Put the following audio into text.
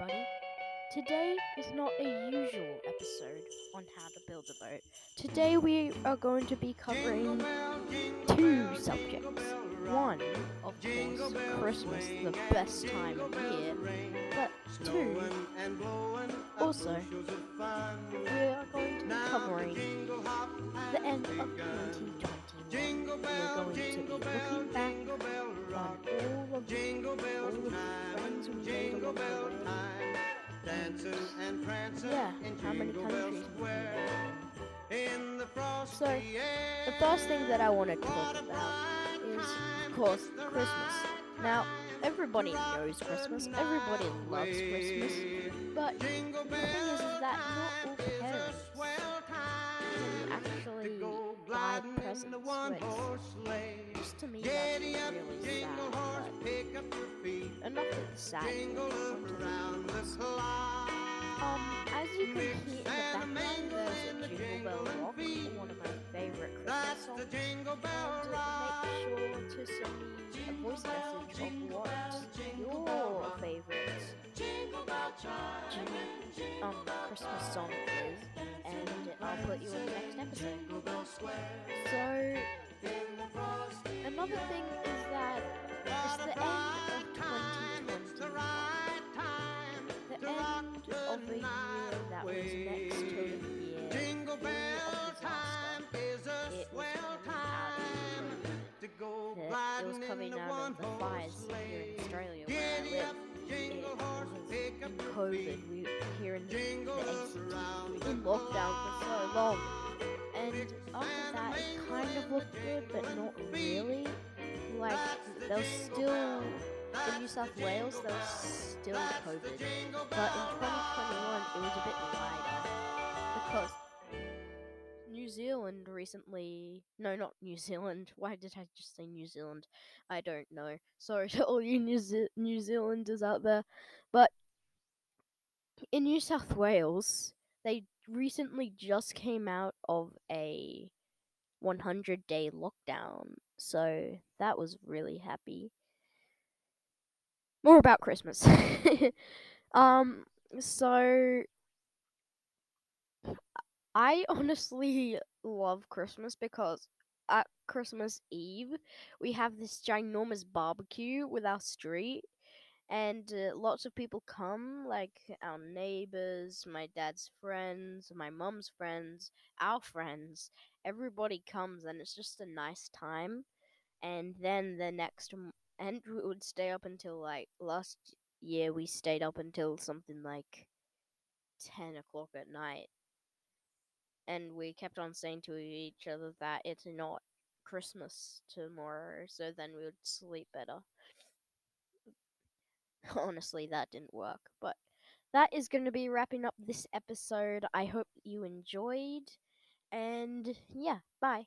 everybody. Today is not a usual episode on how to build a boat. Today we are going to be covering two subjects. One, of course, Christmas, the best time of year. But two, also, we are going to be covering the end of 2021. We are going to be looking back on all of, all of the friends we made along the way. Yeah, how many countries we've been in. So, the first thing that I want to talk about is, of course, Christmas. Now, everybody knows Christmas, everybody loves Christmas, but the thing is, is that not all parents can actually buy presents, which, just to me, that's really sad. But enough of the sad. the um, as you can hear in the background, there's a Jingle Bell Rock, one of my favorite Christmas songs. And make sure to send me a voice message of what your favorite Jin- um, Christmas song is, and I'll put you in the next episode. So, a year that was next to a year full of disaster. It was coming out of the, it was coming out the fires here in Australia where I live. It was in COVID. We here in the, the ACT we in lockdown for so long, and after that it kind of looked good, but not really. Like there was still in New South Wales, there was still COVID, but in 2021 it was a bit lighter because New Zealand recently. No, not New Zealand. Why did I just say New Zealand? I don't know. Sorry to all you New, Ze- New Zealanders out there, but in New South Wales, they recently just came out of a 100 day lockdown, so that was really happy more about Christmas. um, so I honestly love Christmas because at Christmas Eve we have this ginormous barbecue with our street. And uh, lots of people come, like our neighbors, my dad's friends, my mum's friends, our friends. Everybody comes, and it's just a nice time. And then the next and we would stay up until like last year we stayed up until something like 10 o'clock at night. And we kept on saying to each other that it's not christmas tomorrow so then we would sleep better. Honestly that didn't work but that is going to be wrapping up this episode. I hope you enjoyed and yeah bye